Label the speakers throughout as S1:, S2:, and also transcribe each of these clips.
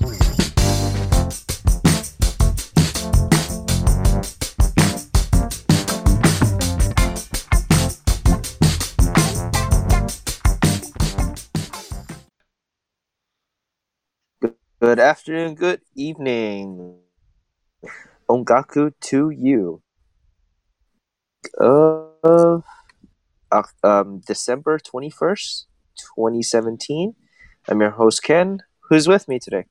S1: Good afternoon, good evening. Ongaku to you. Of uh, um, December 21st, 2017. I'm your host, Ken. Who's with me today?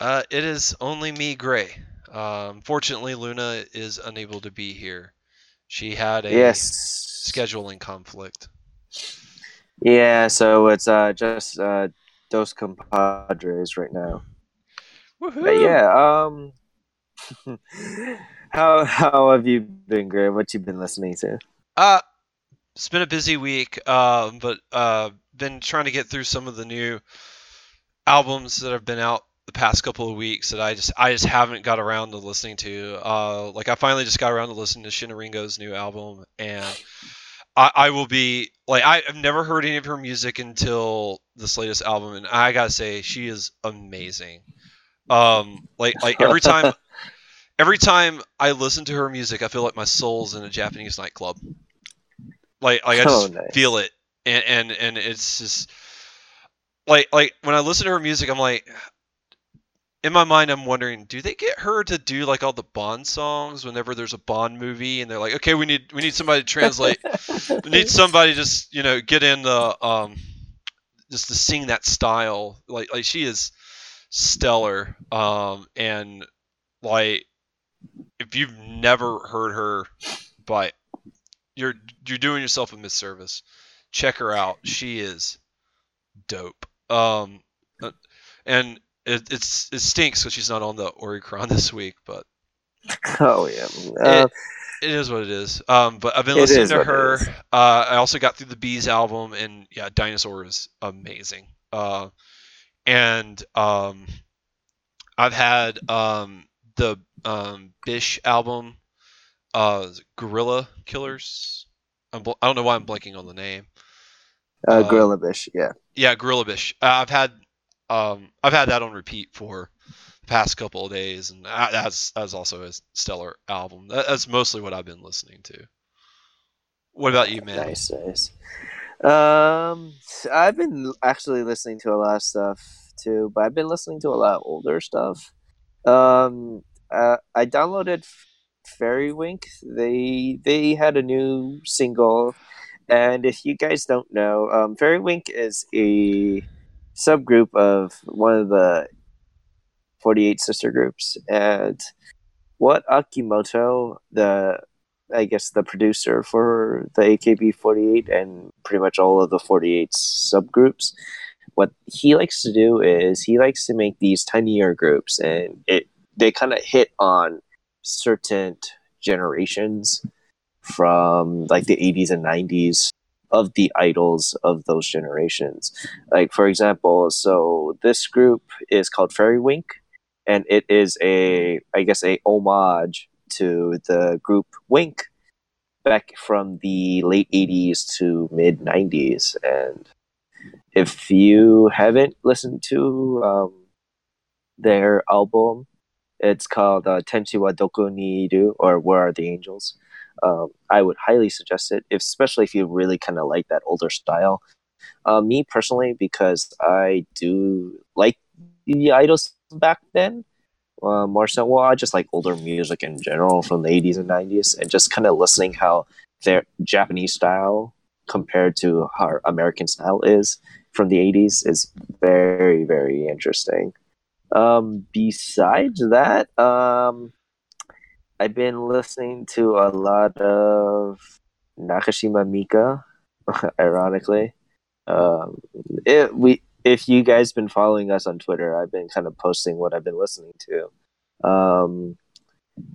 S2: Uh, it is only me, Gray. Um, fortunately, Luna is unable to be here. She had a
S1: Yes.
S2: scheduling conflict.
S1: Yeah, so it's uh, just uh, Dos Compadres right now. But yeah, um, how how have you been, Gray? What you been listening to?
S2: Uh, it's been a busy week, uh, but uh, been trying to get through some of the new albums that have been out the past couple of weeks that I just I just haven't got around to listening to. Uh, like I finally just got around to listening to Shiina Ringo's new album, and I, I will be like I, I've never heard any of her music until this latest album, and I gotta say she is amazing. Um, like like every time every time I listen to her music, I feel like my soul's in a Japanese nightclub. Like like I
S1: Oh,
S2: just
S1: nice.
S2: feel it, and and and it's just like like when I listen to her music, I'm like. In my mind, I'm wondering, do they get her to do like all the Bond songs whenever there's a Bond movie, and they're like, okay, we need we need somebody to translate. We need somebody just you know get in the um just to sing that style. Like like she is stellar um and like if you've never heard her but you're you're doing yourself a misservice check her out. She is dope. Um uh, and it, it's it stinks because she's not on the Oricron this week but
S1: Oh yeah. Uh,
S2: It is what it is. Um, but I've been listening to her. Uh, I also got through the B'z album, and yeah, Dinosaur is amazing. Uh, and um, I've had um, the um, Bish album, uh, Gorilla Killers. I'm bl- I don't know why I'm blanking on the name.
S1: uh,
S2: uh,
S1: Gorilla Bish, yeah.
S2: Yeah, Gorilla Bish. Uh, I've had um, I've had that on repeat for the past couple of days, and that's that's also a stellar album. That's mostly what I've been listening to. What about you, man?
S1: Nice, nice. Um, I've been actually listening to a lot of stuff too, but I've been listening to a lot of older stuff. Um, uh, I downloaded Fairy Wink. They they had a new single, and if you guys don't know, um, Fairy Wink is a subgroup of one of the forty eight sister groups, and what Akimoto, the I guess the producer for the AKB48 and pretty much all of the 48 subgroups. What he likes to do is he likes to make these tinier groups, and it they kind of hit on certain generations from like the 80s and 90s of the idols of those generations. Like for example, so this group is called Fairy Wink, and it is a I guess a homage to the group Wink back from the late 80s to mid 90s. And if you haven't listened to um, their album, it's called uh, Tenshi wa Doko ni Iru, or Where Are the Angels? Um, I would highly suggest it, especially if you really kind of like that older style. Uh, me personally, because I do like the idols back then, uh, more so. Well, I just like older music in general from the 80s and 90s, and just kind of listening how their Japanese style compared to how our American style is from the 80s is very, very interesting. Um, besides that, um, I've been listening to a lot of Nakashima Mika, ironically. Um, it, we if you guys been following us on Twitter, I've been kind of posting what I've been listening to. Um,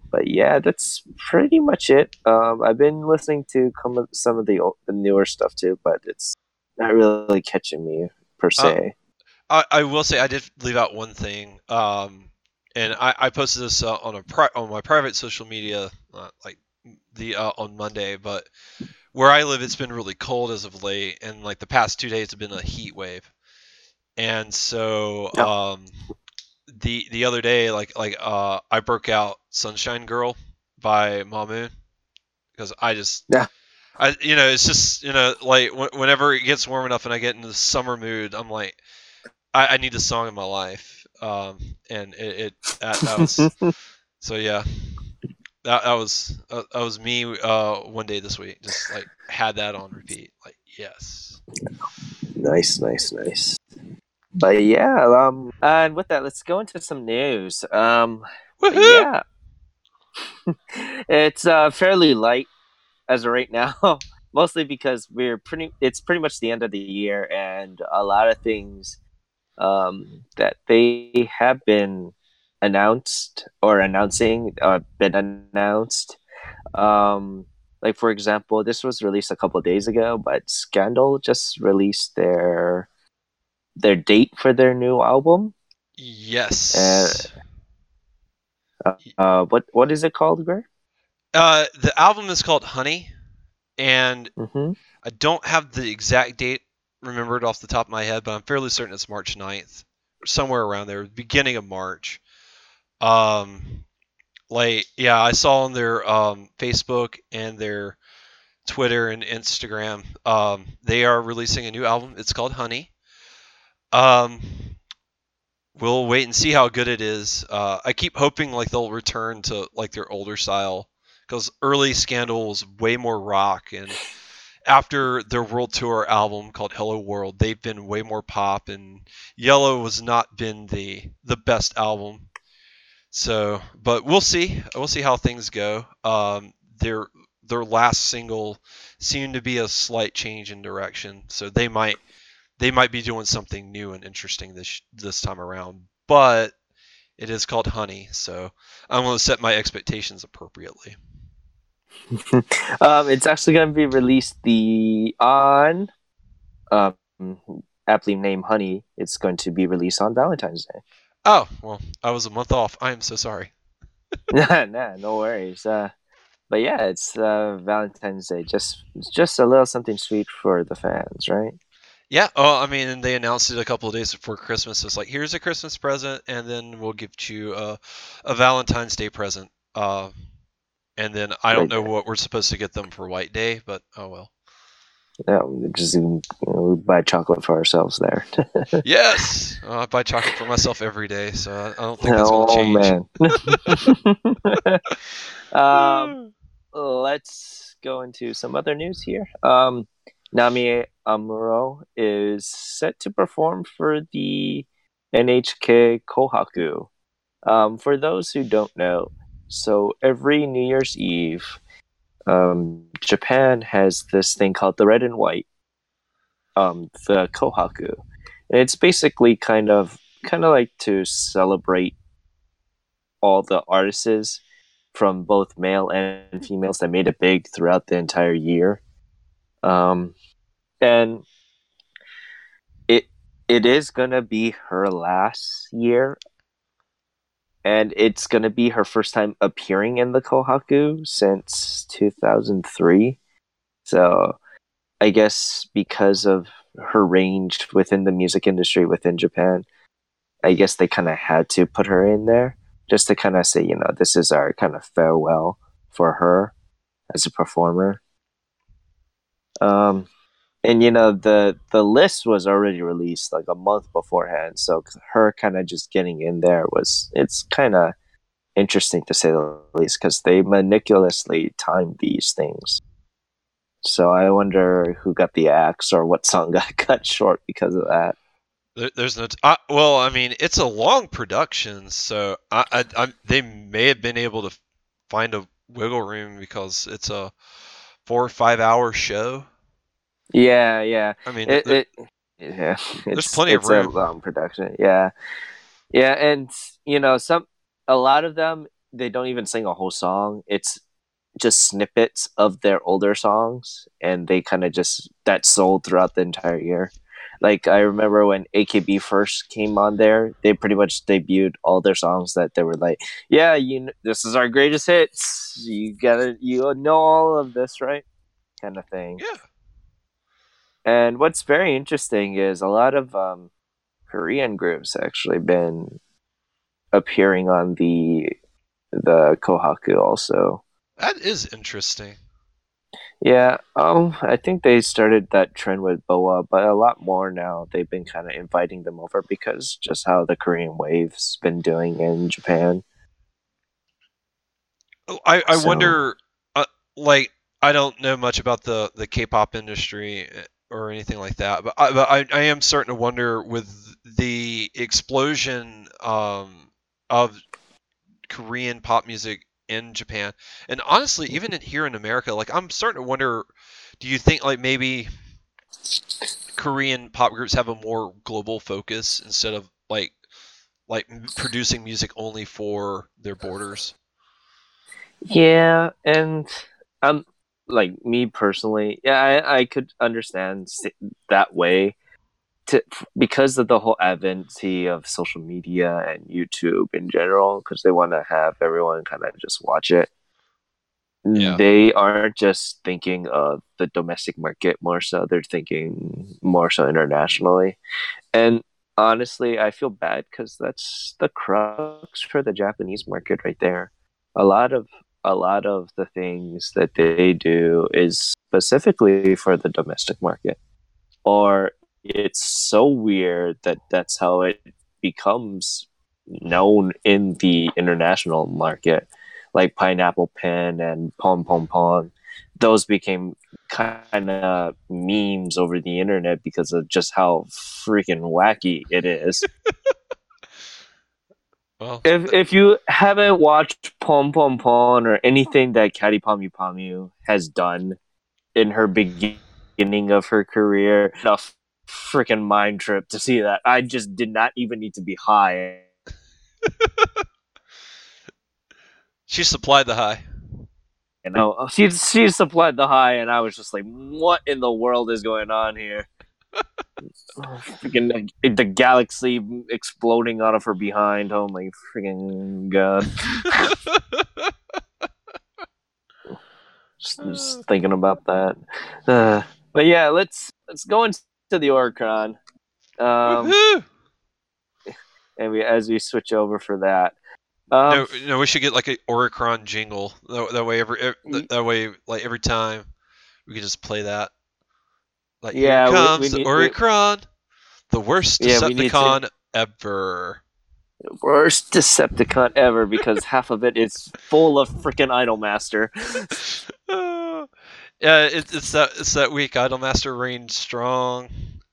S1: but yeah, that's pretty much it. Um, I've been listening to come some of the, ol- the newer stuff too, but it's not really catching me per se.
S2: I, I will say I did leave out one thing, um, and I, I posted this uh, on a pri- on my private social media, uh, like the uh, on Monday. But where I live, it's been really cold as of late, and like the past two days have been a heat wave, and so
S1: Yep.
S2: um, the the other day, like like uh, I broke out "Sunshine Girl" by Mamu because I just
S1: Yeah.
S2: I you know it's just you know like wh- whenever it gets warm enough and I get into the summer mood, I'm like I, I need a song in my life, um, and it, it that, that was so yeah. That, that was uh, that was me uh, one day this week. Just like had that on repeat. Like yes.
S1: nice, nice, nice. But yeah, um, and with that, let's go into some news. Um, but
S2: Woohoo!
S1: yeah, it's uh, fairly light as of right now, mostly because we're pretty. It's pretty much the end of the year, and a lot of things um, that they have been announced or announcing uh, been announced. Um, like for example, this was released a couple days ago, but Scandal just released their their date for their new album.
S2: Yes.
S1: Uh, what what is it called, Greg?
S2: Uh, the album is called Honey, and
S1: Mm-hmm.
S2: I don't have the exact date remembered off the top of my head, but I'm fairly certain it's March 9th, somewhere around there, beginning of March. Um, like yeah, I saw on their um, Facebook and their Twitter and Instagram, um, they are releasing a new album. It's called Honey. Um, we'll wait and see how good it is. Uh, I keep hoping like they'll return to like their older style because early Scandal was way more rock, and after their world tour album called Hello World, they've been way more pop, and Yellow has not been the the best album. So, but we'll see. We'll see how things go. Um, their their last single seemed to be a slight change in direction, so they might they might be doing something new and interesting this this time around. But it is called Honey, so I'm going to set my expectations appropriately.
S1: Um, it's actually going to be released the on um, aptly named Honey. It's going to be released on Valentine's Day.
S2: Oh well, I was a month off. I am so sorry.
S1: nah, nah, no worries. Uh, but yeah, it's uh, Valentine's Day. Just just a little something sweet for the fans, right?
S2: Yeah. Oh, I mean, and they announced it a couple of days before Christmas. It's like here's a Christmas present, and then we'll give you a, a Valentine's Day present. Uh, and then I don't know what we're supposed to get them for White Day, but oh well.
S1: Yeah, we just you know, we buy chocolate for ourselves there.
S2: Yes, uh, I buy chocolate for myself every day, so I, don't think that's gonna
S1: oh
S2: change.
S1: man. um, let's go into some other news here. Um, Namie Amuro is set to perform for the NHK Kohaku. Um, for those who don't know, so every New Year's Eve, um, Japan has this thing called the red and white, um, the Kohaku. And it's basically kind of kind of like to celebrate all the artists from both male and females that made it big throughout the entire year. Um, and it it is gonna be her last year, and it's gonna be her first time appearing in the Kohaku since two thousand three. So, I guess because of her range within the music industry within Japan, I guess they kind of had to put her in there just to kind of say, you know, this is our kind of farewell for her as a performer. Um, and you know the the list was already released like a month beforehand, so her kind of just getting in there was it's kind of interesting to say the least because they meticulously timed these things. So I wonder who got the axe or what song got cut short because of that.
S2: There, there's no. T- I, well, I mean, it's a long production, so I, I, I, they may have been able to find a wiggle room because it's a four or five hour show.
S1: Yeah, yeah.
S2: I mean,
S1: it,
S2: th-
S1: it yeah
S2: There's plenty of room.
S1: a long production yeah yeah and you know some a lot of them they don't even sing a whole song it's just snippets of their older songs and they kind of just that sold throughout the entire year like i remember when akb first came on there they pretty much debuted all their songs that they were like yeah you this is our greatest hits you gotta you know all of this right kind of thing
S2: yeah.
S1: And what's very interesting is a lot of um, Korean groups actually been appearing on the the Kohaku also.
S2: That is interesting.
S1: Yeah, um, I think they started that trend with Boa, but a lot more now. They've been kind of inviting them over because just how the Korean wave's been doing in Japan.
S2: Oh, I, I
S1: So-
S2: wonder, uh, like, I don't know much about the, the K-pop industry or anything like that, but I, but I, I am starting to wonder with the explosion um, of Korean pop music in Japan, and honestly, even in, here in America, like, I'm starting to wonder, do you think like maybe Korean pop groups have a more global focus instead of like like producing music only for their borders?
S1: Yeah, and um, like me personally, yeah, I, I could understand that way, to because of the whole advent of social media and YouTube in general, because they want to have everyone kind of just watch it.
S2: Yeah.
S1: They aren't just thinking of the domestic market more so; they're thinking more so internationally, and honestly, I feel bad because that's the crux for the Japanese market right there. A lot of a lot of the things that they do is specifically for the domestic market, or it's so weird that that's how it becomes known in the international market, like Pineapple Pen and Pon Pon Pon. Those became kind of memes over the internet because of just how freaking wacky it is.
S2: Well,
S1: if if you haven't watched Pon Pon Pon or anything that Kyary Pamyu Pamyu has done in her beginning of her career, a freaking mind trip to see that. I just did not even need to be high.
S2: she supplied the high.
S1: You know, she she supplied the high, and I was just like, "What in the world is going on here?" Oh, freaking the, the galaxy exploding out of her behind. Oh my freaking god! just, just thinking about that. Uh, but yeah, let's let's go into the Oricron. Um,
S2: Woohoo!
S1: and we as we switch over for that. Um,
S2: no, no, we should get like a Oricron jingle. That, that way, every ev-
S1: Ye-
S2: that way, like every time, we can just play that. Like
S1: Yeah, we-
S2: here
S1: we
S2: comes
S1: need- we-
S2: Oricron, the worst
S1: Yeah, to-
S2: Decepticon ever.
S1: The worst Decepticon ever because half of it is full of freaking Idolmaster.
S2: Uh, yeah, it's it's that it's that week. Idolmaster reigns strong.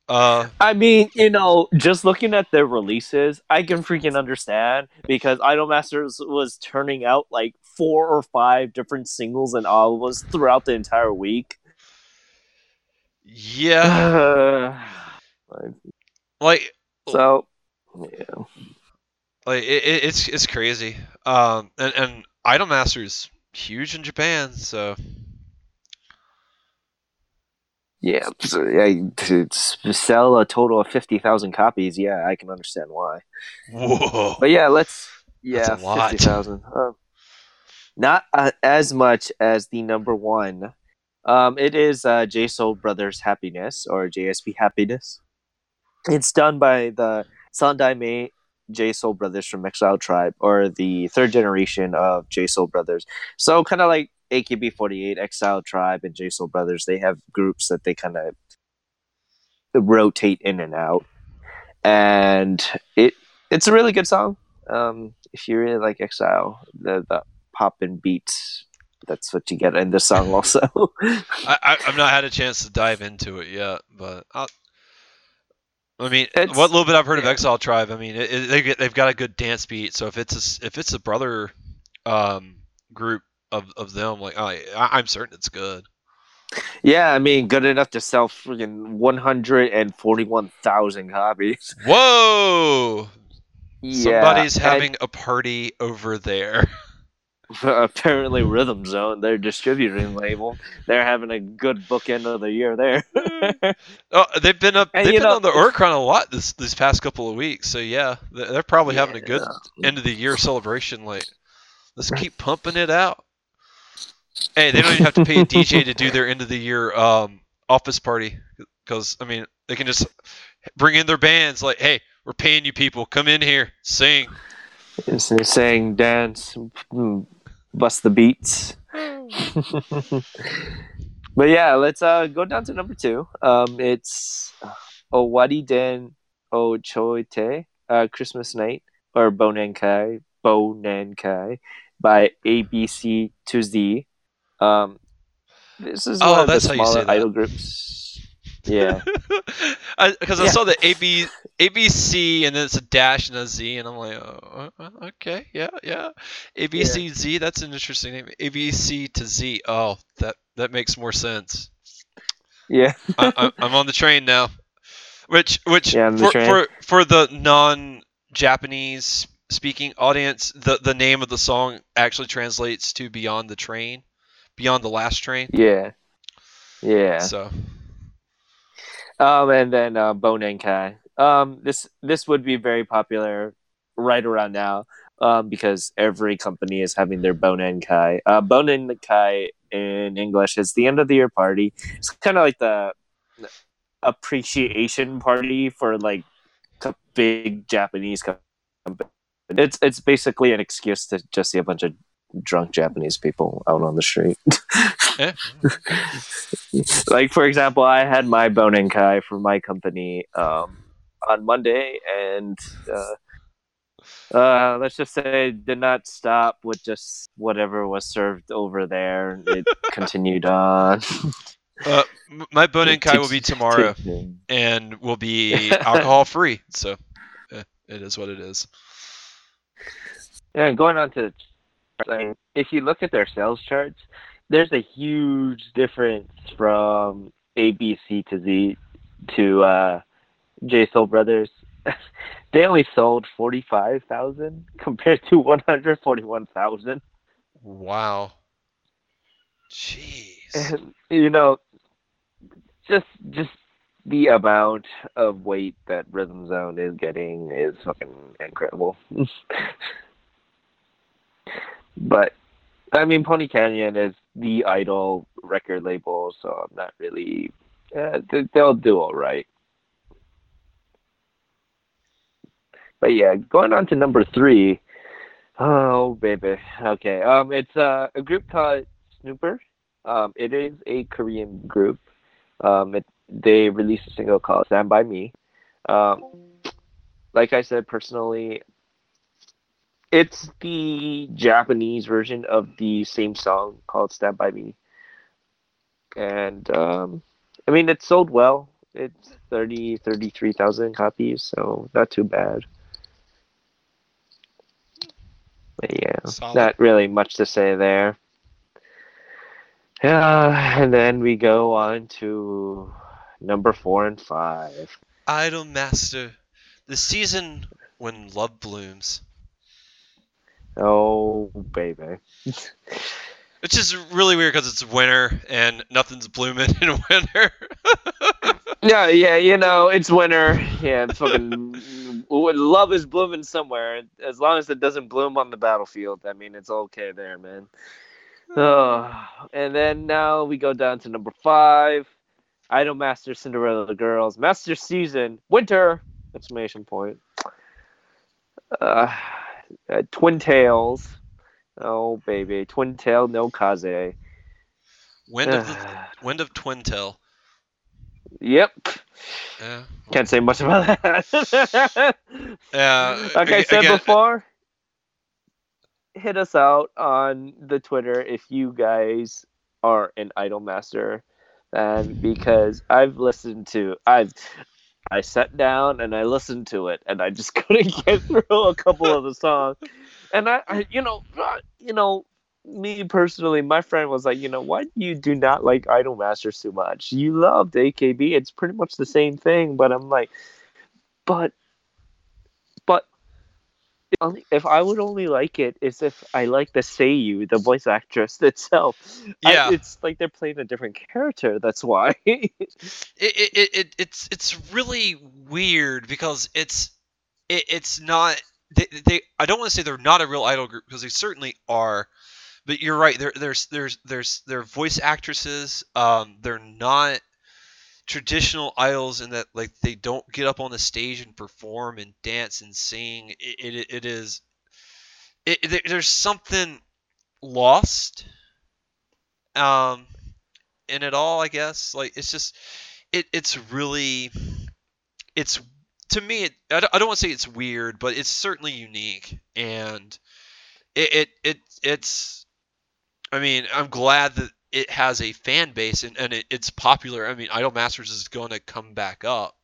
S2: Uh,
S1: I mean, you know, just looking at their releases, I can freaking understand because Idolmasters was turning out like four or five different singles and albums throughout the entire week.
S2: Yeah, like
S1: so, yeah.
S2: like it, it, it's it's crazy. Um, and and Idolmaster's huge in Japan, so
S1: Yeah, so, yeah, to sell a total of 50,000 copies, yeah, I can understand why.
S2: whoa.
S1: But yeah, let's yeah, fifty thousand. Uh, not uh, as much as the number one. Um, it is uh, J Soul Brothers Happiness or JSB Happiness. It's done by the Sandaime J Soul Brothers from Exile Tribe, or the third generation of J Soul Brothers. So kind of like AKB48, Exile Tribe, and J Soul Brothers. They have groups that they kind of rotate in and out, and it it's a really good song. Um, if you really like Exile, the the pop and beats, that's what you get in the song also.
S2: I, I I've not had a chance to dive into it yet, but I'll, I mean,
S1: It's-
S2: what little bit I've heard of. Exile Tribe, I mean, it, it, they they've got a good dance beat. So if it's a, if it's a brother um, group of, of them, like I, I'm certain it's good.
S1: yeah, I mean, good enough to sell freaking one hundred and forty one thousand copies.
S2: Whoa!
S1: Yeah,
S2: Somebody's
S1: and
S2: having a party over there.
S1: apparently Rhythm Zone, their distributing label, they're having a good bookend of the year there.
S2: oh, they've been up.
S1: And
S2: they've been
S1: know-
S2: on the Oricon a lot this these past couple of weeks. So yeah, they- they're probably having a good
S1: Yeah.
S2: end of the year celebration. Like, let's keep pumping it out. Hey, they don't even have to pay a DJ to do their end of the year um, office party because I mean they can just bring in their bands. Like, hey, we're paying you people. Come in here, sing.
S1: It's it's saying dance, bust the beats. but yeah, let's uh go down to number two. Um, it's Owari Den O Choi Te, uh, Christmas Night or Bonenkai, Bonenkai by ABC to Z. Um, this is
S2: Oh,
S1: one of
S2: that's
S1: the
S2: how you say
S1: smaller idol groups. Yeah,
S2: Because I,
S1: Yeah.
S2: saw the AB, ABC and then it's a dash and a Z, and I'm like, oh, uh, okay, yeah, yeah. ABCZ, that's an interesting name. ABC to Z. Oh, that that makes more sense.
S1: yeah,
S2: I, I'm, I'm on the train now. Which, which
S1: Yeah,
S2: for, for for the non-Japanese speaking audience, the the name of the song actually translates to "Beyond the Train," "Beyond the Last Train."
S1: yeah, yeah.
S2: So,
S1: Um, and then uh, Bonenkai. Um, this this would be very popular right around now. Um, because every company is having their Bonenkai. Uh, Bonenkai in English is the end of the year party. It's kind of like the appreciation party for like big Japanese company. It's it's basically an excuse to just see a bunch of drunk Japanese people out on the street. like for example, I had my Bonenkai for my company um, on Monday, and uh, uh, let's just say it did not stop with just whatever was served over there. It continued on.
S2: Uh, my Bonenkai will be tomorrow, and will be alcohol free. So, it is what it is.
S1: Yeah, going on to like, if you look at their sales charts, there's a huge difference from ABC to Z to uh, J Soul Brothers. they only sold forty five thousand compared to one hundred forty one thousand.
S2: Wow. Jeez.
S1: And you know, just just the amount of weight that Rhythm Zone is getting is fucking incredible. but I mean, Pony Canyon is the idol record label, so I'm not really. Uh, they'll do all right. But yeah, going on to number three. Oh baby, okay. Um, it's uh, a group called SNUPER. Um, it is a Korean group. Um, it, they released a single called "Stand by Me." Um, like I said, personally, it's the Japanese version of the same song called "Stand by Me," and um, I mean it sold well. It's 30, 33,000 copies, so not too bad. But yeah,
S2: Solid.
S1: not really much to say there. Yeah, and then we go on to number four and five.
S2: Idol Master, the season when love blooms,
S1: Oh, baby.
S2: which is really weird because it's winter and nothing's blooming in winter.
S1: Yeah, yeah, you know, it's winter. Yeah, it's fucking love is blooming somewhere. As long as it doesn't bloom on the battlefield, I mean, it's okay there, man. Oh, and then now we go down to number five. Idol Master Cinderella the Girls Master Season Winter exclamation point. Uh, uh, Twin Tails. Oh baby, Twin Tail no Kaze.
S2: Wind of the Wind of Twin Tail.
S1: Yep.
S2: Yeah.
S1: Can't say much about that.
S2: Yeah.
S1: like I said
S2: again,
S1: before, hit us out on the Twitter if you guys are an Idol Master fan because I've listened to I've I sat down and I listened to it and I just couldn't get through a couple of the songs. And I, I you know, uh, you know, me personally, my friend was like, you know, why you do not like Idol Masters too much? You loved AKB. It's pretty much the same thing. But I'm like, but, if I would only like it is if I like the Seiyu, the voice actress itself. I-
S2: Yeah.
S1: it's like they're playing a different character. That's why.
S2: it, it, it, it it's it's really weird because it's it, it's not they, they I don't want to say they're not a real idol group because they certainly are, but you're right. There there's there's there's they're voice actresses. Um, they're not traditional idols in that like they don't get up on the stage and perform and dance and sing. It it, it is it, there, there's something lost um in it all i guess like it's just it it's really it's to me it, I don't want to say it's weird but it's certainly unique and it, it it it's i mean i'm glad that it has a fan base and, and it, it's popular i mean idol masters is going to come back up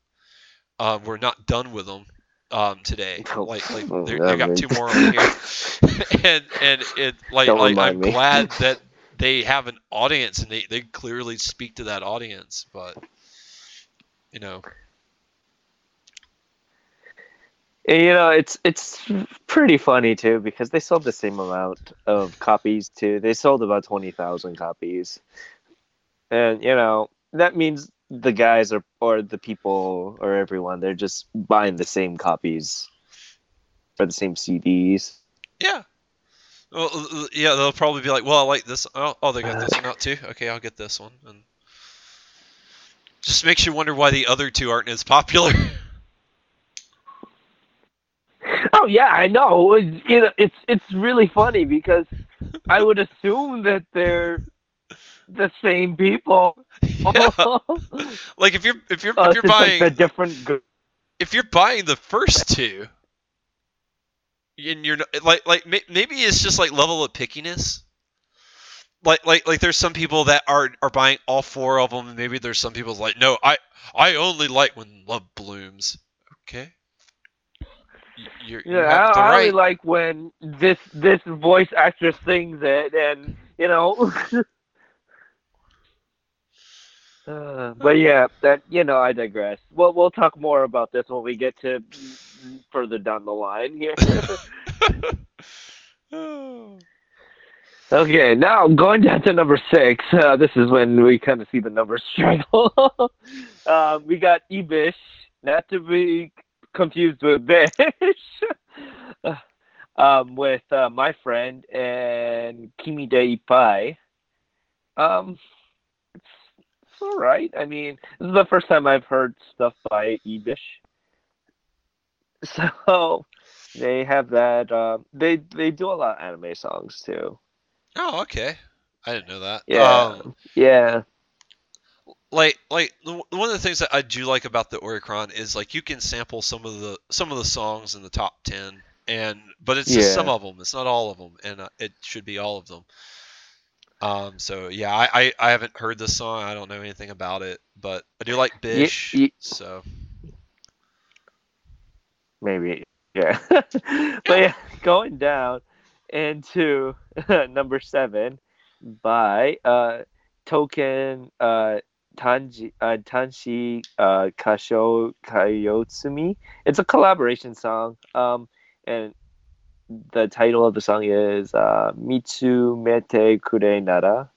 S2: um, we're not done with them um, today. Like, like
S1: oh,
S2: they got two more on here, and and it like
S1: Don't
S2: like I'm
S1: me.
S2: glad that they have an audience and they they clearly speak to that audience. But you know,
S1: And, you know, it's it's pretty funny too because they sold the same amount of copies too. They sold about twenty thousand copies, and you know that means the guys are or the people or everyone they're just buying the same copies for the same CDs.
S2: yeah. Well, yeah, they'll probably be like, "Well, I like this. Oh, oh, they got this uh-huh. one out too. Okay, I'll get this one." And just makes you wonder why the other two aren't as popular.
S1: Oh yeah, I know. It's, you know, it's it's really funny because I would assume that they're the same people.
S2: yeah. Like if you're if you're
S1: Uh,
S2: if you're buying
S1: like the different.
S2: if you're buying the first two, and you're like like maybe it's just like level of pickiness. Like like like there's some people that are are buying all four of them, and maybe there's some people like no, I I only like when love blooms. Okay. You
S1: Yeah,
S2: have the
S1: I, I really like when this this voice actress sings it, and you know. Uh, but yeah, that you know, I digress. Well, we'll talk more about this when we get to further down the line here. Okay, now going down to number six. Uh, this is when we kind of see the numbers struggle. uh, we got Ibish, not to be confused with this um, with uh, my friend and Kimi de Ipai. Um, it's, it's all right. I mean, this is the first time I've heard stuff by Ibish. So they have that. Um, they they do a lot of anime songs too.
S2: oh, okay. I didn't know that.
S1: Yeah,
S2: Um,
S1: yeah,
S2: like like the- one of the things that I do like about the Oricron is like you can sample some of the some of the songs in the top 10 and but it's just some of them it's not all of them and uh, it should be all of them um so yeah I, I I haven't heard this song I don't know anything about it but I do like Bish so.
S1: Maybe. Yeah, but yeah, going down into number seven by uh, Token uh, Tanji uh, Tanshi uh, Kasho Kayotsumi. It's a collaboration song. Um, and the title of the song is uh, Mitsu Mete Kure Nara.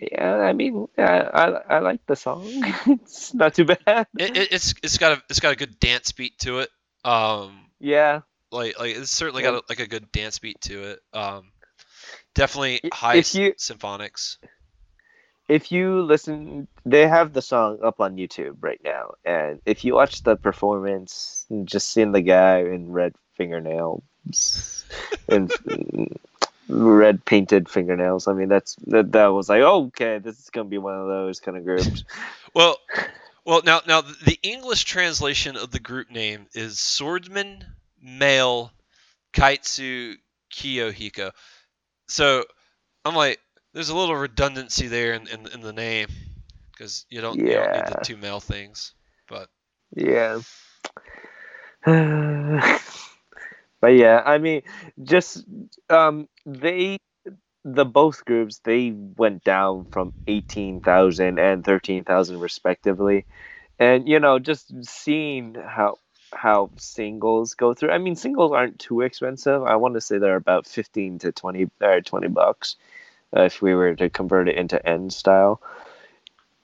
S1: Yeah, I mean, I, I, I like the song. it's not too bad.
S2: it, it, it's it's got a it's got a good dance beat to it um
S1: yeah,
S2: like like it's certainly
S1: Yeah.
S2: got a, like a good dance beat to it um definitely high
S1: you-
S2: symphonics
S1: if you listen, they have the song up on YouTube right now, and if you watch the performance, just seeing the guy in red fingernails and red painted fingernails, I mean, that's that, that was like, oh, okay, this is gonna be one of those kind of groups.
S2: Well, well now now the English translation of the group name is Swordsman Male Kaitsu Kiyohiko. So I'm like, there's a little redundancy there in, in, in the name because you don't you don't need the two male things. But
S1: Yeah. but yeah, I mean, just um, they the both groups they went down from 18,000 and 13,000 respectively. And you know, just seeing how how singles go through. I mean, singles aren't too expensive. I want to say they're about 15 to 20 or 20 bucks uh, if we were to convert it into N style.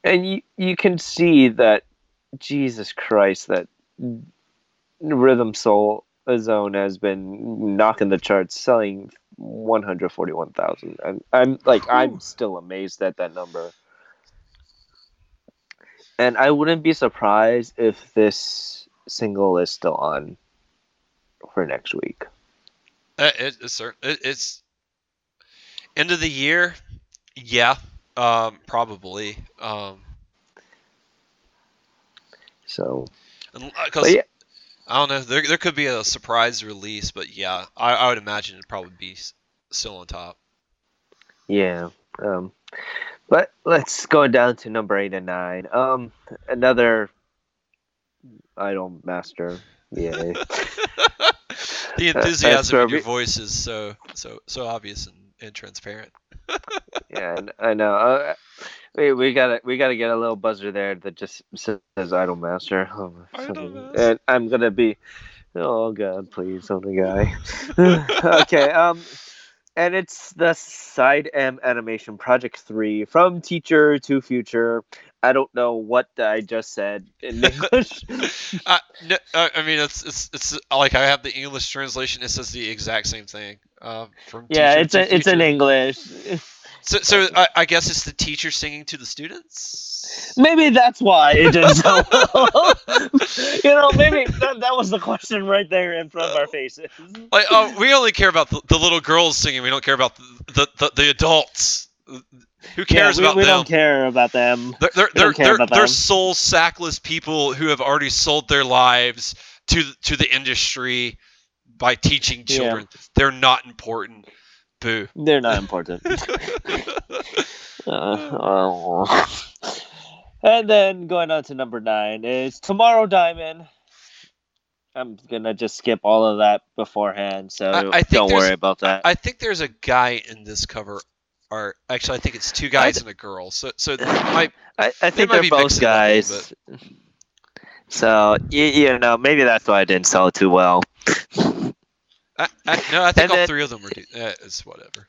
S1: And you you can see that Jesus Christ, that Rhythm Soul Zone has been knocking the charts, selling one hundred forty-one thousand. I'm, I'm like, I'm still amazed at that number. And I wouldn't be surprised if this single is still on for next week.
S2: Uh, it, it's cer- it's end of the year. Yeah, um, probably. Um,
S1: So,
S2: because
S1: yeah,
S2: I don't know, there there could be a surprise release, but yeah, I, I would imagine it'd probably be still on top.
S1: yeah. Um, but let's go down to number eight and nine. Um, another Idol Master. Yeah.
S2: the enthusiasm
S1: where
S2: in your voice is so so so obvious and, and transparent.
S1: yeah, I- I know. Uh, we we gotta we gotta get a little buzzer there that just says Idol Master. Oh, And I'm gonna be. Oh God, please, oh the guy. okay. Um, and it's the Side M Animation Project Three from Teacher to Future. I don't know what I just said in English.
S2: Uh, no, I mean, it's it's it's like I have the English translation. It says the exact same thing. Um, from
S1: yeah, it's a, it's in. English.
S2: So, so I, I guess it's the teacher singing to the students.
S1: Maybe that's why it did so well. you know, maybe that, that was the question right there in front of our faces.
S2: Like, oh, we only care about the, the little girls singing. We don't care about the the, the, the adults. Who cares
S1: yeah, we,
S2: about
S1: we
S2: them?
S1: We don't care about them.
S2: They're they're they're, they're, they're
S1: them.
S2: soul sackless people who have already sold their lives to to the industry by teaching
S1: Yeah.
S2: children. They're not important. Boo.
S1: They're not important. Uh. And then going on to number nine is Tomorrow Diamond. I'm gonna just skip all of that beforehand, so
S2: I- I
S1: don't worry about that.
S2: I think there's a guy in this cover art. Actually, I think it's two guys and a girl. So so might
S1: I, I think they're
S2: be
S1: both
S2: mixing it up a little
S1: guys. So you, you know, maybe that's why I didn't sell it too well.
S2: I, I, no, I think
S1: And
S2: all
S1: then-
S2: three of them are. Do, eh, it's whatever.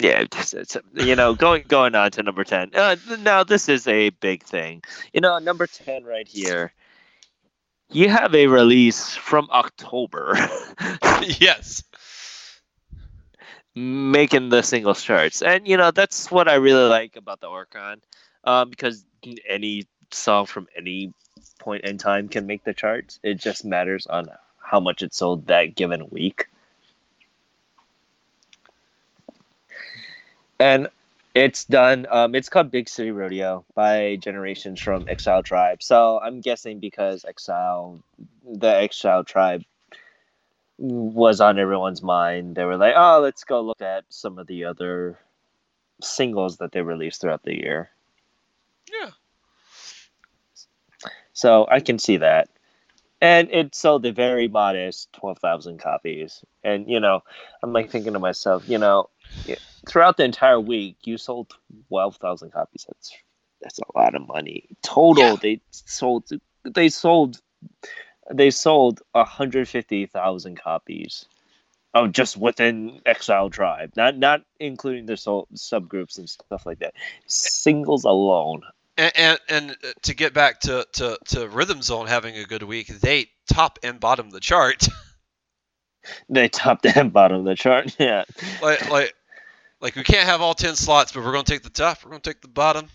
S1: Yeah, it's, it's, you know, going going on to number ten. Uh, now this is a big thing. You know, number ten right here. You have a release from October,
S2: yes.
S1: Making the singles charts, and you know that's what I really like about the Orcon, um, because any song from any point in time can make the charts. It just matters on how much it sold that given week. and it's done. Um, it's called Big City Rodeo by Generations from Exile Tribe. So I'm guessing because Exile, the Exile Tribe, was on everyone's mind, they were like, "Oh, let's go look at some of the other singles that they released throughout the year."
S2: Yeah.
S1: So I can see that. And it sold a very modest 12,000 copies. And, you know, I'm like thinking to myself, you know, throughout the entire week, you sold 12,000 copies. That's that's a lot of money. Total,
S2: Yeah.
S1: they sold they sold they sold 150,000 copies. Oh, just within Exile Tribe, not not including the sol- subgroups and stuff like that. Singles alone,
S2: And, and and to get back to, to, to Rhythm Zone having a good week, they top and bottom the chart.
S1: they top and bottom the chart. Yeah,
S2: like like like we can't have all ten slots, but we're gonna take the top, we're gonna take the bottom,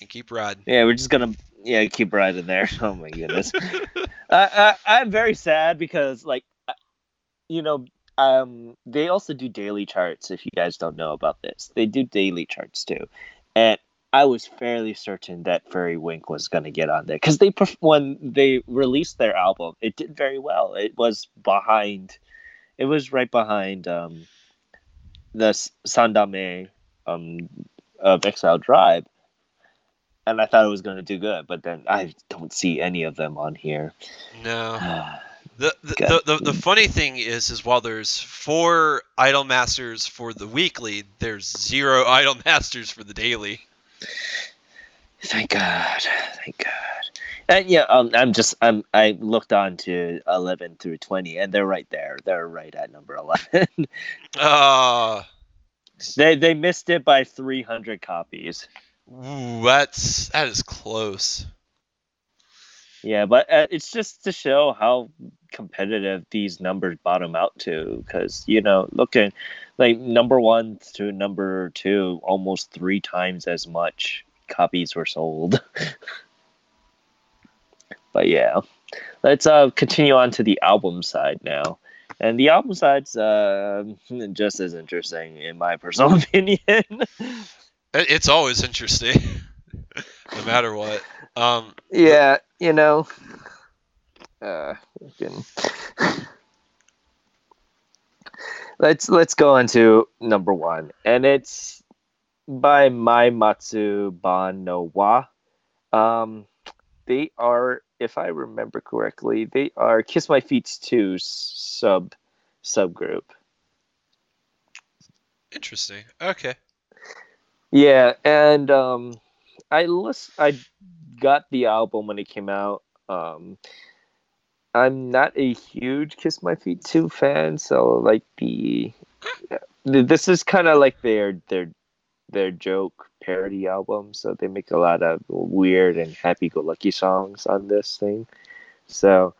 S2: and keep riding.
S1: Yeah, we're just gonna yeah keep riding there. Oh my goodness, I, I I'm very sad because like, you know, um, they also do daily charts. If you guys don't know about this, they do daily charts too, and I was fairly certain that Fairy Wink was gonna get on there because they when they released their album, it did very well. It was behind, it was right behind um, the Sandame um of Exile Tribe and I thought it was going to do good, but then I don't see any of them on here.
S2: No. The the, the, the the funny thing is is while there's four idol masters for the weekly, there's zero idol masters for the daily.
S1: Thank God, thank God. And yeah, um, I'm just I'm I looked on to 11 through 20, and they're right there. They're right at number 11.
S2: Uh
S1: they they missed it by 300 copies.
S2: Ooh, that's that is close.
S1: Yeah, but uh, it's just to show how competitive these numbers bottom out to. Because you know, looking like number one to number two, almost three times as much copies were sold. but yeah, let's uh continue on to the album side now. And the album side's uh, just as interesting in my personal opinion.
S2: It's always interesting, no matter what. Um,
S1: yeah, you know. Uh, let's let's go into number one, and it's by Mai Matsu Ban no Wa. Um, they are, if I remember correctly, they are Kiss My Feet's two sub subgroup.
S2: Interesting. Okay.
S1: Yeah, and um, I list I got the album when it came out. Um, I'm not a huge Kiss My Feet 2 fan, so like the this is kind of like their their their joke parody album. So they make a lot of weird and happy-go-lucky songs on this thing. So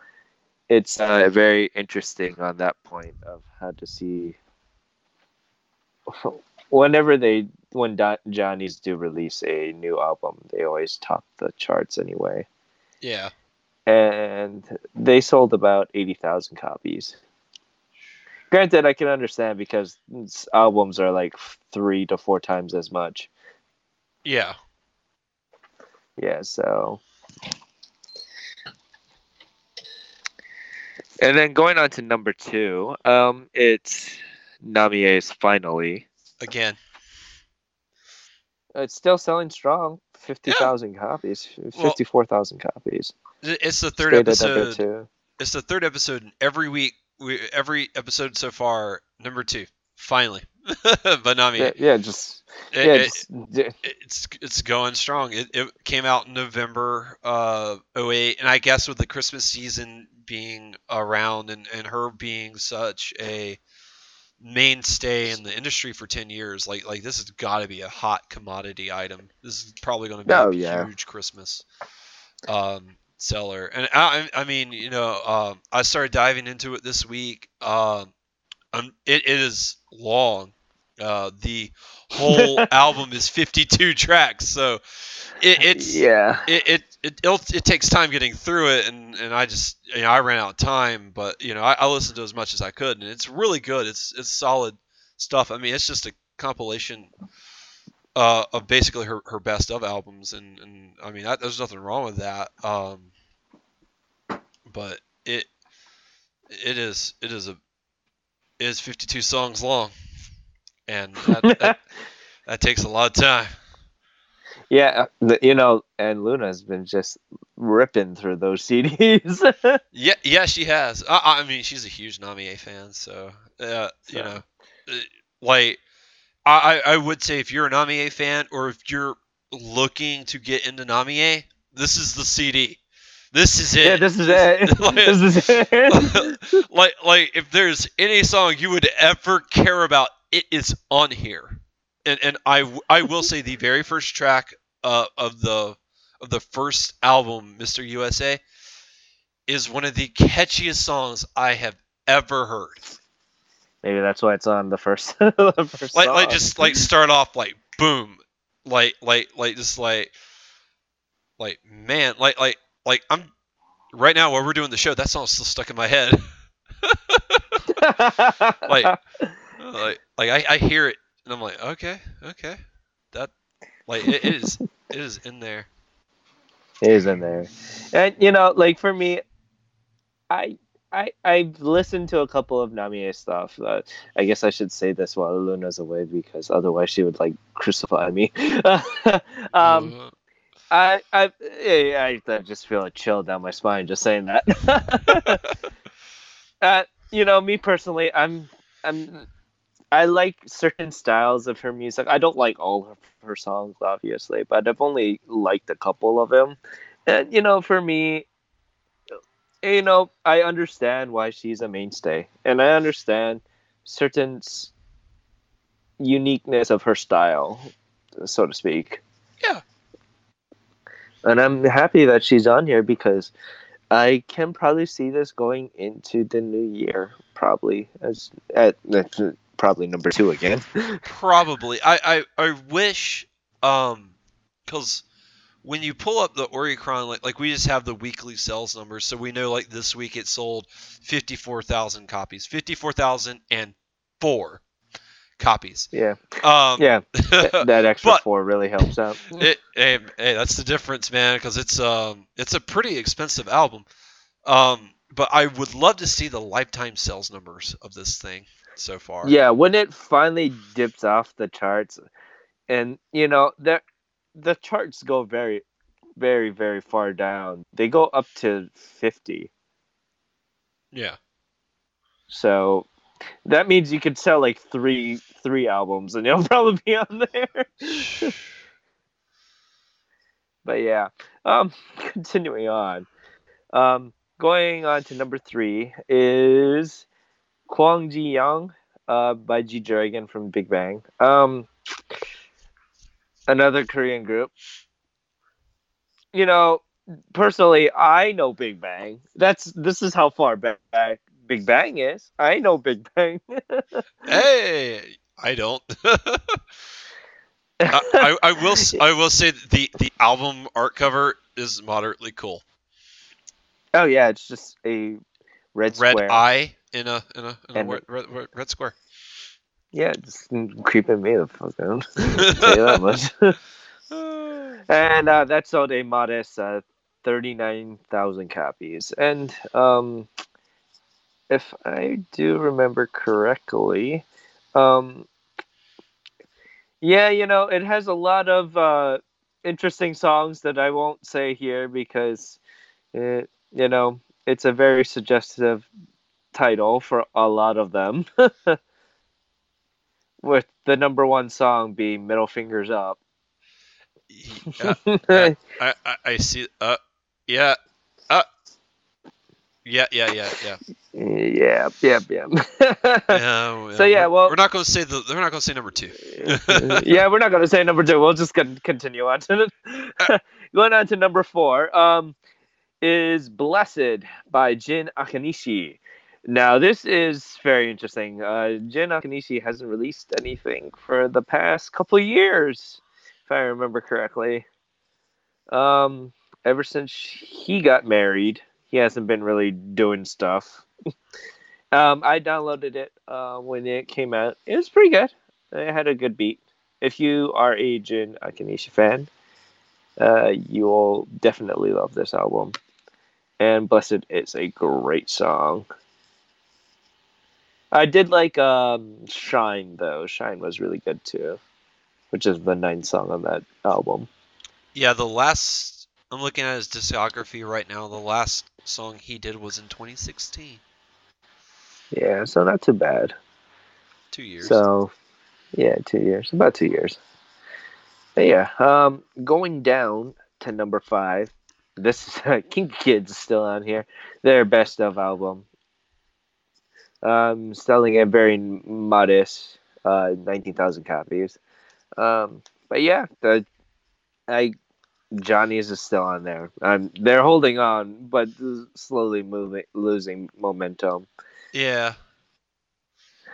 S1: it's uh, very interesting on that point of how to see whenever they when Don, Johnny's do release a new album, they always top the charts anyway.
S2: Yeah
S1: and they sold about 80,000 copies. Granted, I can understand because albums are like three to four times as much.
S2: Yeah.
S1: Yeah, so. And then going on to number two, um, it's Namie's finally.
S2: Again.
S1: It's still selling strong. 50,000 yeah. copies. 54,000 well, copies.
S2: It's the third episode. It's the third episode, and every week, we every episode so far, number two, finally. but I mean,
S1: yeah, yeah just
S2: it, yeah, just, it, it's it's going strong. It, it came out in November uh 08, and I guess with the Christmas season being around and, and her being such a mainstay in the industry for 10 years like like this has got to be a hot commodity item this is probably going to be oh, a yeah. huge christmas um seller. And I, I mean, you know, uh, I started diving into it this week. Uh, it, it is long. Uh, the whole album is 52 tracks, so it, it's
S1: yeah.
S2: It it, it it takes time getting through it, and, and I just you know I ran out of time, but you know I, I listened to as much as I could, and it's really good. It's it's solid stuff. I mean, it's just a compilation uh, of basically her, her best of albums, and, and I mean that, there's nothing wrong with that. Um, but it it is it is a it is 52 songs long, and that, that, that takes a lot of time.
S1: Yeah, you know, and Luna's been just ripping through those CDs.
S2: yeah, yeah, she has. I, I, mean, she's a huge Namie fan, so, uh, so. you know, uh, like I, I would say if you're a Namie fan or if you're looking to get into Namie, this is the CD. This is it.
S1: Yeah, this is it. like, this is
S2: it. like, like if there's any song you would ever care about, it is on here. And and I I will say the very first track uh, of the of the first album, Mr. USA, is one of the catchiest songs I have ever heard.
S1: Maybe that's why it's on the first. the
S2: first like, like just like start off like boom, like like like just like like man, like like like I'm right now while we're doing the show, that song's still stuck in my head. like like like I, I hear it and I'm like okay okay that like it, is it is in there.
S1: It is in there, and you know like for me, I I I've listened to a couple of Namie stuff. Uh, I guess I should say this while Luna's away because otherwise she would like crucify me. um. I I I, I just feel a chill down my spine just saying that. uh, you know, me personally, I'm I'm I like certain styles of her music. I don't like all of her songs, obviously, but I've only liked a couple of them. And you know, for me, eh, you know, I understand why she's a mainstay, and I understand certain uniqueness of her style, so to speak.
S2: Yeah.
S1: And I'm happy that she's on here because I can probably see this going into the new year, probably as at probably number two again.
S2: probably. I I, I wish um because when you pull up the Oricon, like like we just have the weekly sales numbers, so we know like this week it sold fifty four thousand copies, fifty four thousand and four copies.
S1: Yeah,
S2: Um,
S1: yeah. Th- that extra
S2: But-
S1: four really helps out.
S2: it, hey, hey, that's the difference, man, because it's um it's a pretty expensive album. Um, but I would love to see the lifetime sales numbers of this thing so far.
S1: Yeah, when it finally dips off the charts, and you know the the charts go very, very, very far down. They go up to fifty.
S2: Yeah.
S1: So that means you could sell like three three albums, and it'll probably be on there. but yeah, um, continuing on, um, going on to number three is Kwon Ji Yong, uh, by G Dragon from Big Bang. Um, another Korean group. You know, personally, I know Big Bang. That's this is how far back Big Bang is. I know Big Bang.
S2: Hey, I don't. I, I, I will I will say the the album art cover is moderately cool.
S1: oh yeah, it's just a red,
S2: Red
S1: square.
S2: eye in a in a, in a red, red, red, square.
S1: Yeah, just creeping me the fuck out. You that much. and uh, that sold a modest uh, 39,000 copies. And um, if I do remember correctly, um, yeah, you know, it has a lot of uh, interesting songs that I won't say here because, it, you know, it's a very suggestive title for a lot of them. With the number one song being Middle Fingers Up.
S2: Yeah, I, I, I see. Uh, yeah. Uh, yeah, yeah, yeah, yeah.
S1: Yeah, yeah, yeah.
S2: yeah
S1: So, yeah,
S2: we're-
S1: well-
S2: we're not going to say the. We're not going to say number two.
S1: yeah, we're not going to say number two. We'll just continue on to the, going on to number four. Um, is "Blessed" by Jin Akanishi. Now, this is very interesting. Uh, Jin Akanishi hasn't released anything for the past couple years, if I remember correctly. Um, ever since he got married, he hasn't been really doing stuff. um, I downloaded it uh, when it came out. It was pretty good. It had a good beat. If you are a Jin Akanishi fan, uh, you will definitely love this album. And Blessed is a great song. I did like um, Shine though. Shine was really good too, which is the ninth song on that album.
S2: Yeah, the last. I'm looking at his discography right now. The last song he did was in 2016.
S1: Yeah, so not too bad.
S2: Two years.
S1: So, yeah, two years, about two years. But yeah, um, going down to number five. This is KinKi Kids is still on here. Their best of album. Um, selling a very modest, uh, nineteen thousand copies. Um, but yeah, the I Johnny's is still on there. Um, they're holding on, but slowly moving, losing momentum.
S2: Yeah.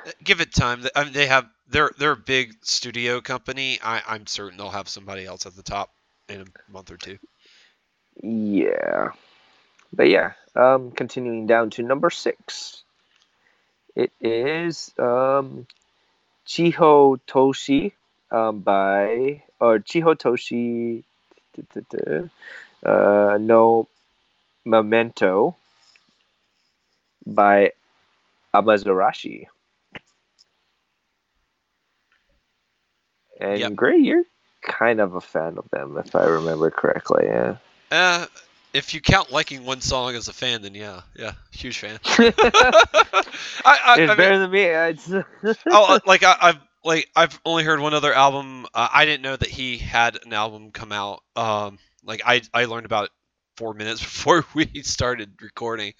S2: Uh, Give it time. I mean, they have they're they're a big studio company. I I'm certain they'll have somebody else at the top in a month or two.
S1: Yeah. But yeah, um, continuing down to number six. It is um, Chiho Toshi um, by, or Chiho Toshi uh, no Memento by Amazarashi. And
S2: Yep.
S1: Gray, you're kind of a fan of them, if I remember correctly. Yeah.
S2: Uh, if you count liking one song as a fan, then yeah, yeah, huge fan. I, I,
S1: it's
S2: I mean,
S1: better than me. It's...
S2: oh, like I, I've like I've only heard one other album. Uh, I didn't know that he had an album come out. Um, like I I learned about it four minutes before we started recording.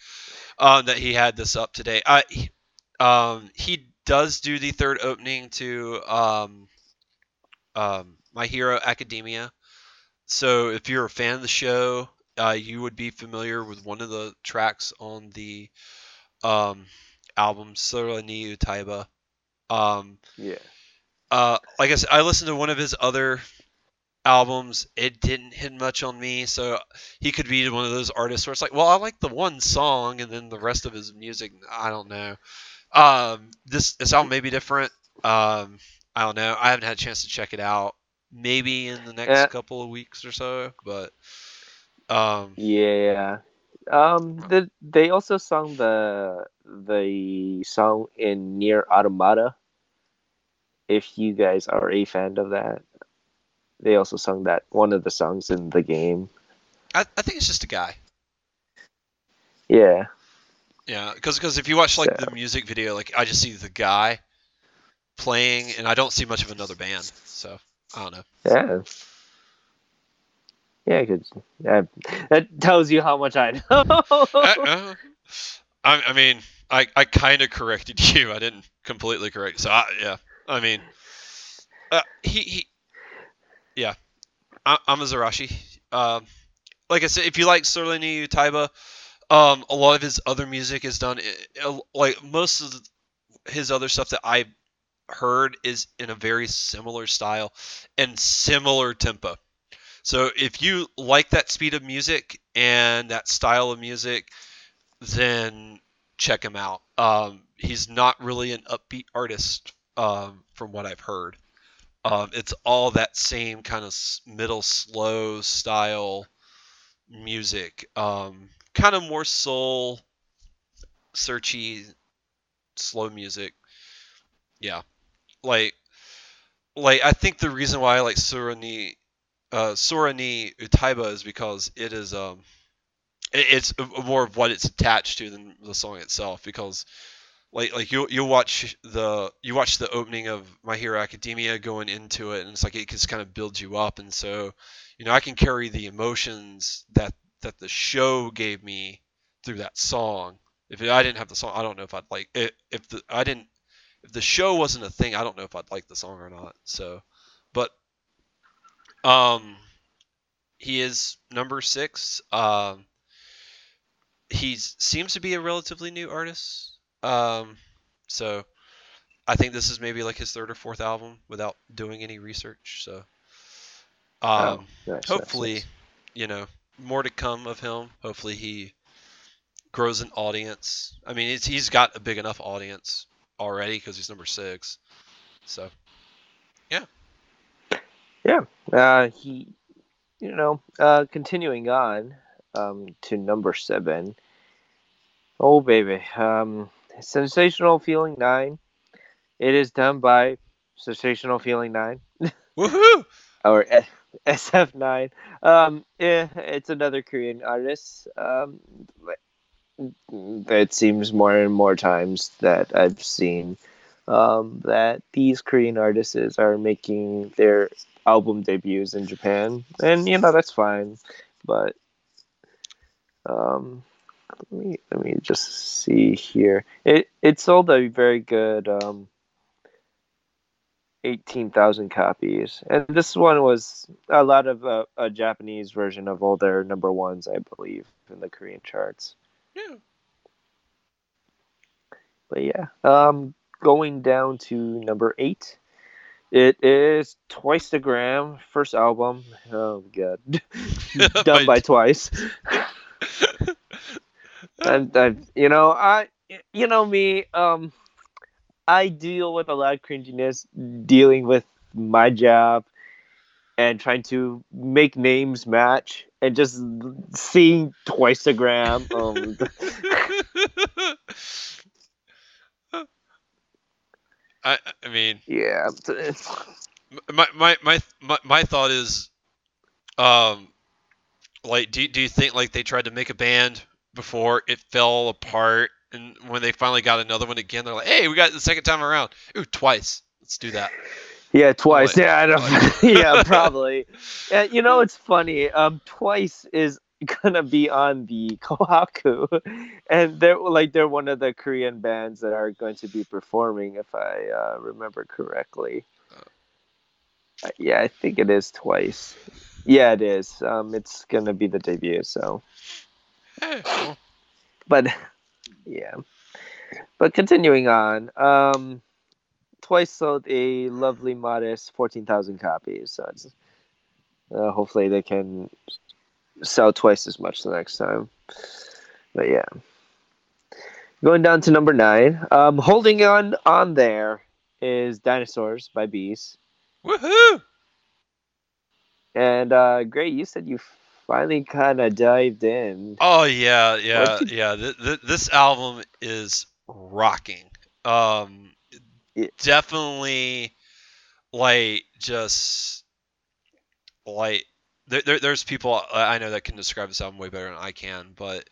S2: Um, that he had this up today. I he- um he does do the third opening to um um My Hero Academia. So if you're a fan of the show, uh, you would be familiar with one of the tracks on the um album Sora ni Utaeba. Um,
S1: yeah.
S2: uh, like I said, I listened to one of his other albums, it didn't hit much on me. So he could be one of those artists where it's like, well, I like the one song, and then the rest of his music, I don't know. Um, this this album may be different. Um, I don't know. I haven't had a chance to check it out. Maybe in the next
S1: Yeah.
S2: couple of weeks or so, but um,
S1: Yeah. Um, the, they also sung the the song in NieR Automata. If you guys are a fan of that, they also sung that one of the songs in the game.
S2: I, I think it's just a guy.
S1: Yeah,
S2: Yeah, because if you watch like
S1: So-
S2: the music video, like I just see the guy playing, and I don't see much of another band. So I don't know.
S1: yeah, yeah. Cause that, that tells you how much I know.
S2: Uh, uh, I, I mean, I, I kind of corrected you. I didn't completely correct. So I, yeah, I mean, uh, he he, yeah, I, Amazarashi. Um, like I said, if you like Sora ni Utaeba, um, a lot of his other music is done i- i- like most of his other stuff that I've heard is in a very similar style and similar tempo. So if you like that speed of music and that style of music, then check him out. Um, he's not really an upbeat artist, um, from what I've heard. Um, it's all that same kind of middle slow style music, um, kind of more soul, searchy, slow music. Yeah, like, like I think the reason why I like Surani, uh, Surani Utaiba is because it is um, it, it's more of what it's attached to than the song itself. Because like like you you watch the you watch the opening of My Hero Academia going into it, and it's like it just kind of builds you up, and so you know I can carry the emotions that that the show gave me through that song. If I didn't have the song, I don't know if I'd like it. If the I didn't, if the show wasn't a thing, I don't know if I'd like the song or not. So, um, he is number six. Um, he seems to be a relatively new artist. Um, so I think this is maybe like his third or fourth album without doing any research. So, um,
S1: Oh, nice,
S2: hopefully,
S1: nice.
S2: you know, more to come of him. Hopefully, he grows an audience. I mean, it's, he's got a big enough audience already because he's number six. So,
S1: Uh, he, you know, uh, continuing on um, to number seven. Oh, baby. Um, Sensational Feeling 9. It is done by Sensational Feeling 9
S2: woohoo!
S1: or SF9. Um, eh, it's another Korean artist. Um, it seems more and more times that I've seen um, that these Korean artists are making their album debuts in Japan, and you know that's fine. But um, let me let me just see here. It it sold a very good um, eighteen thousand copies, and this one was a lot of uh, a Japanese version of all their number ones, I believe, in the Korean charts.
S2: Yeah.
S1: But yeah, um, going down to number eight. It is Twicetagram, first album. Oh god, done by Twice. and I, you know, I, you know me, um, I deal with a lot of cringiness dealing with my job and trying to make names match and just seeing Twicetagram. Um,
S2: I I mean,
S1: yeah,
S2: my my my my, my thought is, um, like, do do you think like they tried to make a band before it fell apart, and when they finally got another one again, they're like, hey, we got it the second time around. Ooh, twice. Let's do that.
S1: Yeah, twice.
S2: Like-
S1: yeah, I don't. yeah, probably. Yeah, you know, it's funny. Um, twice is gonna be on the Kohaku, and they're like they're one of the Korean bands that are going to be performing, if I uh, remember correctly. Uh, yeah, I think it is twice. Yeah, it is. Um, it's gonna be the debut. So, but yeah, but continuing on. Um, twice sold a lovely modest fourteen thousand copies. So it's Uh, hopefully, they can sell twice as much the next time. But yeah, going down to number nine. Um, holding on on there is "Dinosaurs" by B'z.
S2: Woohoo!
S1: And uh, Gray, you said you finally kind of dived in.
S2: Oh yeah, yeah,
S1: What'd
S2: yeah. Th- th- this album is rocking. Um,
S1: Yeah.
S2: definitely, like just like there, there, there's people I I know that can describe this album way better than I can, but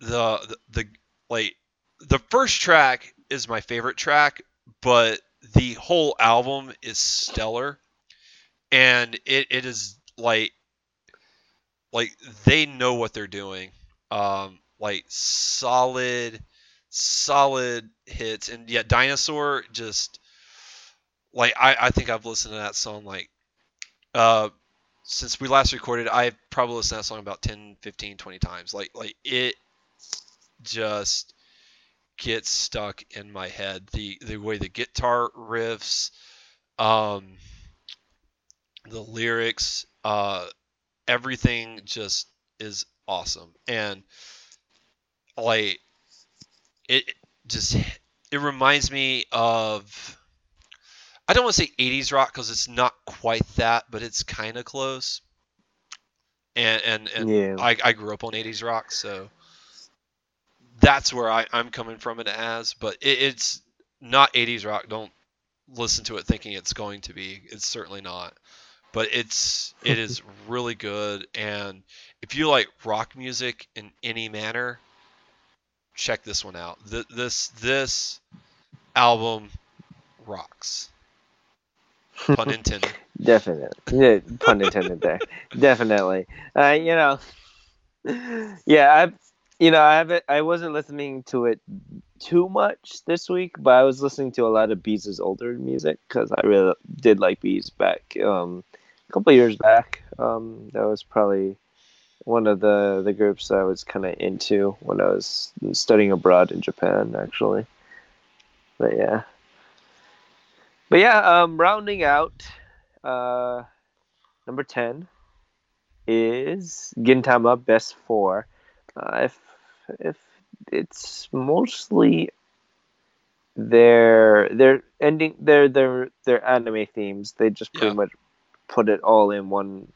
S2: the, the the like the first track is my favorite track, but the whole album is stellar, and it, it is like like they know what they're doing. Um, like solid, solid hits, and yet Dinosaur just like I, I think I've listened to that song like uh since we last recorded I've probably listened to that song about 10 15 20 times. Like like it just gets stuck in my head. The the way the guitar riffs um the lyrics uh everything just is awesome. And like it just it reminds me of I don't want to say 80s rock because it's not quite that, but it's kind of close. And and, and
S1: Yeah.
S2: I, I grew up on 80s rock, so that's where I, I'm coming from it as. But it, it's not 80s rock. Don't listen to it thinking it's going to be. It's certainly not. But it's it is really good. And if you like rock music in any manner, check this one out. Th- this this album rocks. Pun intended.
S1: Definitely. Yeah, pun intended there. Definitely. Uh, you know, yeah, I, you know, I haven't, I wasn't listening to it too much this week, but I was listening to a lot of B'z' older music because I really did like B'z back um, a couple years back. Um, that was probably one of the the groups I was kind of into when I was studying abroad in Japan, actually. But yeah. But yeah, um, rounding out, uh, number ten is Gintama Best Four. Uh, if if it's mostly their their ending their their their anime themes, they just pretty
S2: Yeah.
S1: much put it all in one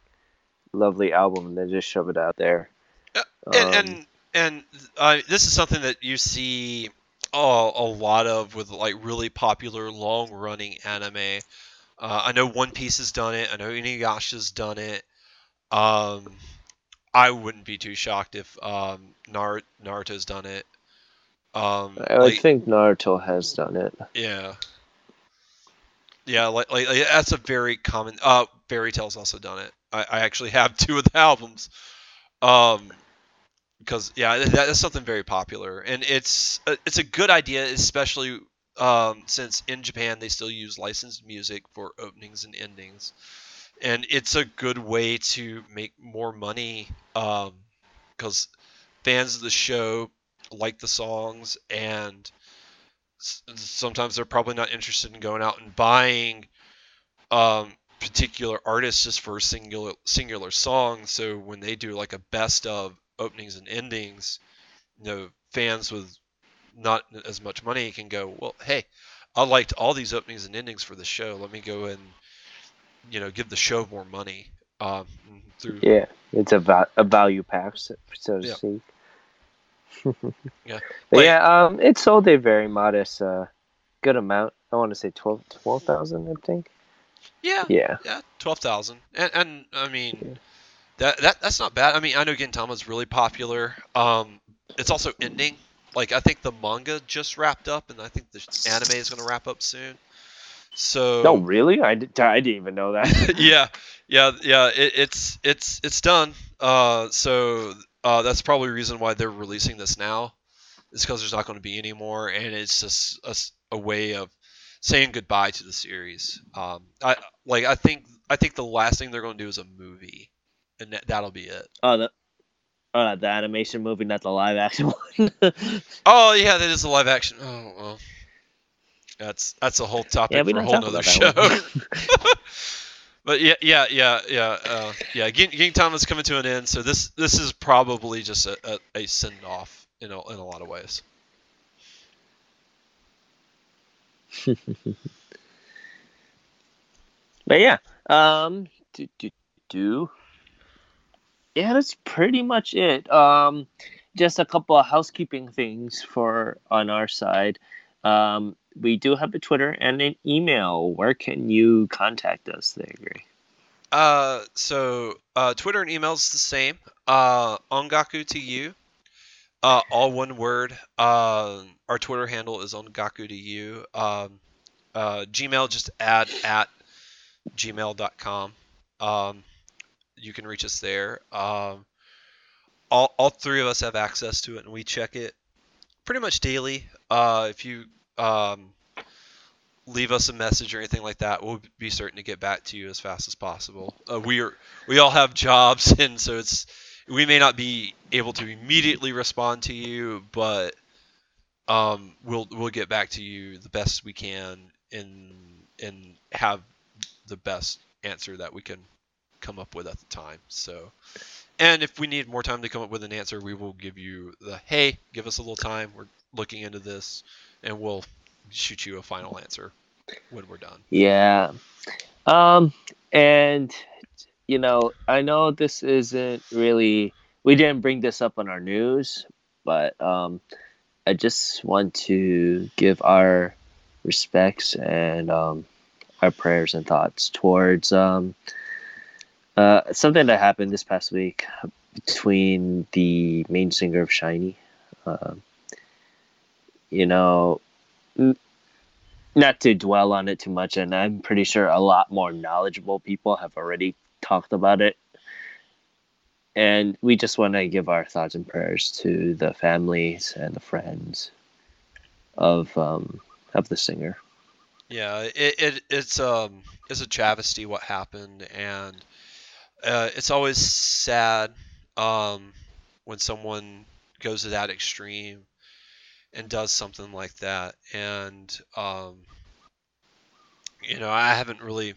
S1: lovely album and then just shove it out there.
S2: Yeah,
S1: Um,
S2: and and and uh, this is something that you see oh, a lot of with like really popular long running anime. Uh, I know One Piece has done it. I know Inuyasha's done it. Um, I wouldn't be too shocked if um, Nar- Naruto's done it. Um,
S1: I
S2: like-
S1: think Naruto has done it.
S2: yeah. Yeah, like, like, like, that's a very common. Uh, Fairy Tail's also done it. I, I actually have two of the albums. Um, because yeah, that, that's something very popular, and it's a, it's a good idea, especially um, since in Japan they still use licensed music for openings and endings, and it's a good way to make more money. Um, because fans of the show like the songs and s- sometimes they're probably not interested in going out and buying um, particular artists just for singular singular songs. So when they do like a best of openings and endings, you know, fans with not as much money can go, well, hey, I liked all these openings and endings for the show. Let me go and you know give the show more money um, through
S1: Yeah, it's a va- a value pack, so so to
S2: Yeah.
S1: speak.
S2: Yeah.
S1: But
S2: Like-
S1: yeah, um, it sold a very modest, uh, good amount. I want to say 12 12,000, I think.
S2: yeah
S1: Yeah.
S2: Yeah, twelve thousand, and and I mean
S1: Yeah.
S2: That that that's not bad. I mean, I know Gintama's really popular. Um, it's also ending. Like I think the manga just wrapped up, and I think the anime is going to wrap up soon. So
S1: No, really? I, did, I didn't even know that.
S2: yeah, yeah, yeah. It, it's it's it's done. Uh, so uh, that's probably the reason why they're releasing this now. Is because there's not going to be any more, and it's just a way of saying goodbye to the series. Um, I like I think I think the last thing they're going to do is a movie, and that, that'll be it.
S1: oh, the, oh, the animation movie, not the live action one.
S2: Oh yeah, that is a live action. Oh well, that's that's a whole topic
S1: yeah,
S2: for a whole
S1: other
S2: show. but yeah, yeah, yeah, yeah, uh, yeah. Game, Gintama is coming to an end, so this this is probably just a, a, a send off in a, in a lot of ways.
S1: but yeah, um, do, do, do. Yeah, that's pretty much it. Um, just a couple of housekeeping things for on our side. Um, we do have a Twitter and an email. Where can you contact us there, Gray?
S2: Uh, so uh, Twitter and email is the same. Uh, ongaku to you. Uh, all one word. Uh, our Twitter handle is ongaku to you. Um, uh, Gmail just add at gmail.com. Um, you can reach us there. Um, all, all three of us have access to it, and we check it pretty much daily. Uh, if you um, leave us a message or anything like that, we'll be certain to get back to you as fast as possible. Uh, we are we all have jobs, and so it's we may not be able to immediately respond to you, but um, we'll we'll get back to you the best we can and and have the best answer that we can come up with at the time. So, and if we need more time to come up with an answer, we will give you the hey, give us a little time. We're looking into this, and we'll shoot you a final answer when we're done.
S1: Yeah. Um, and you know, I know this isn't really we didn't bring this up on our news, but um, I just want to give our respects and um, our prayers and thoughts towards um, uh, something that happened this past week between the main singer of SHINee. Uh, you know, n- not to dwell on it too much, and I'm pretty sure a lot more knowledgeable people have already talked about it. And we just want to give our thoughts and prayers to the families and the friends of um, of the singer.
S2: Yeah, it, it it's um it's a travesty what happened, and uh, it's always sad um, when someone goes to that extreme and does something like that. And um, you know, I haven't really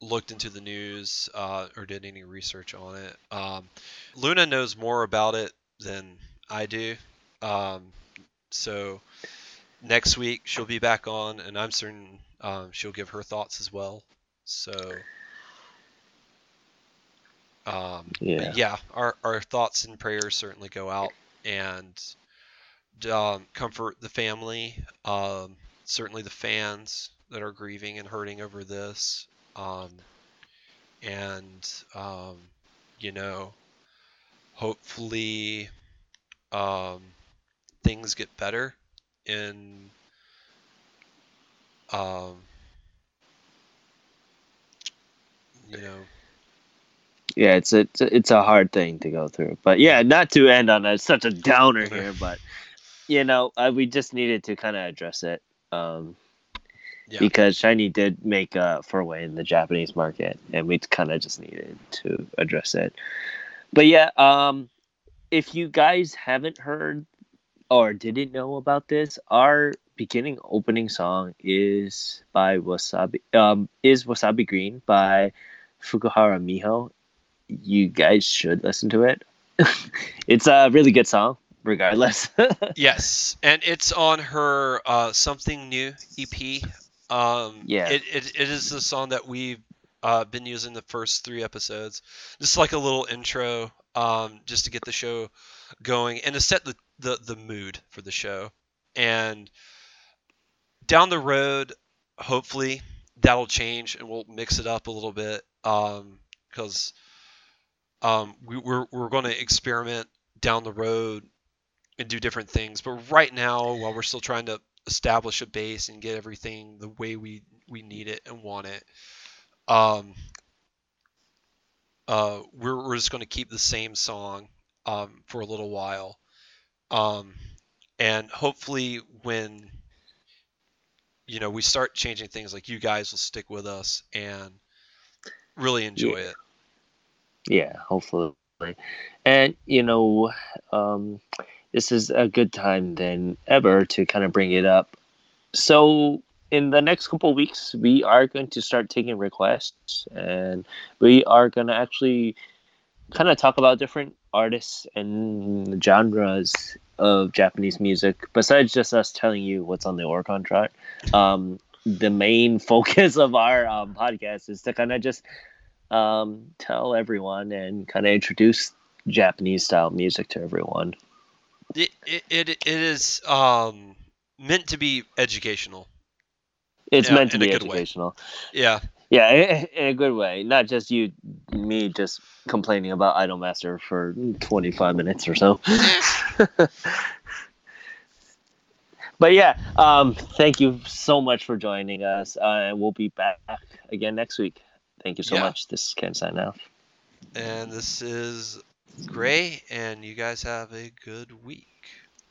S2: looked into the news uh, or did any research on it. Um, Luna knows more about it than I do. Um, so next week she'll be back on, and I'm certain um, she'll give her thoughts as well. So um, yeah, yeah, our our thoughts and prayers certainly go out and um, comfort the family, um, certainly the fans that are grieving and hurting over this, um, and um, you know, hopefully um, things get better in um, you know
S1: yeah it's a it's a hard thing to go through but yeah not to end on a, such a downer here but you know uh, we just needed to kind of address it um, yeah. because SHINee did make a foray in the japanese market and we kind of just needed to address it but yeah um, if you guys haven't heard or didn't know about this, our beginning opening song is by Wasabi um is Wasabi Green by Fukuhara Miho. You guys should listen to it. it's a really good song, regardless.
S2: yes, and it's on her uh, something new EP. Um, yeah, it, it, it is the song that we've uh, been using the first three episodes, just like a little intro, um, just to get the show going and to set the the the mood for the show. And down the road, hopefully that'll change and we'll mix it up a little bit because um, um, we, we're we're going to experiment down the road and do different things. But right now, while we're still trying to establish a base and get everything the way we we need it and want it, um, uh, we're we're just going to keep the same song um, for a little while um, and hopefully, when you know we start changing things, like you guys will stick with us and really enjoy
S1: yeah.
S2: it.
S1: Yeah, hopefully. And you know, um, this is a good time than ever to kind of bring it up. So in the next couple weeks, we are going to start taking requests, and we are going to actually kind of talk about different artists and genres of Japanese music. Besides just us telling you what's on the Oricon chart, um, the main focus of our um, podcast is to kind of just um, tell everyone and kind of introduce Japanese style music to everyone.
S2: It it it, is um meant to be educational.
S1: It's
S2: Yeah,
S1: meant to be
S2: good way.
S1: educational.
S2: Yeah.
S1: Yeah, in a good way. Not just you, me, just complaining about Idolmaster for 25 minutes or so. but yeah, um, thank you so much for joining us. Uh, we'll be back again next week. Thank you so
S2: Yeah.
S1: much. This is Ken sign off.
S2: And this is Gray, and you guys have a good week.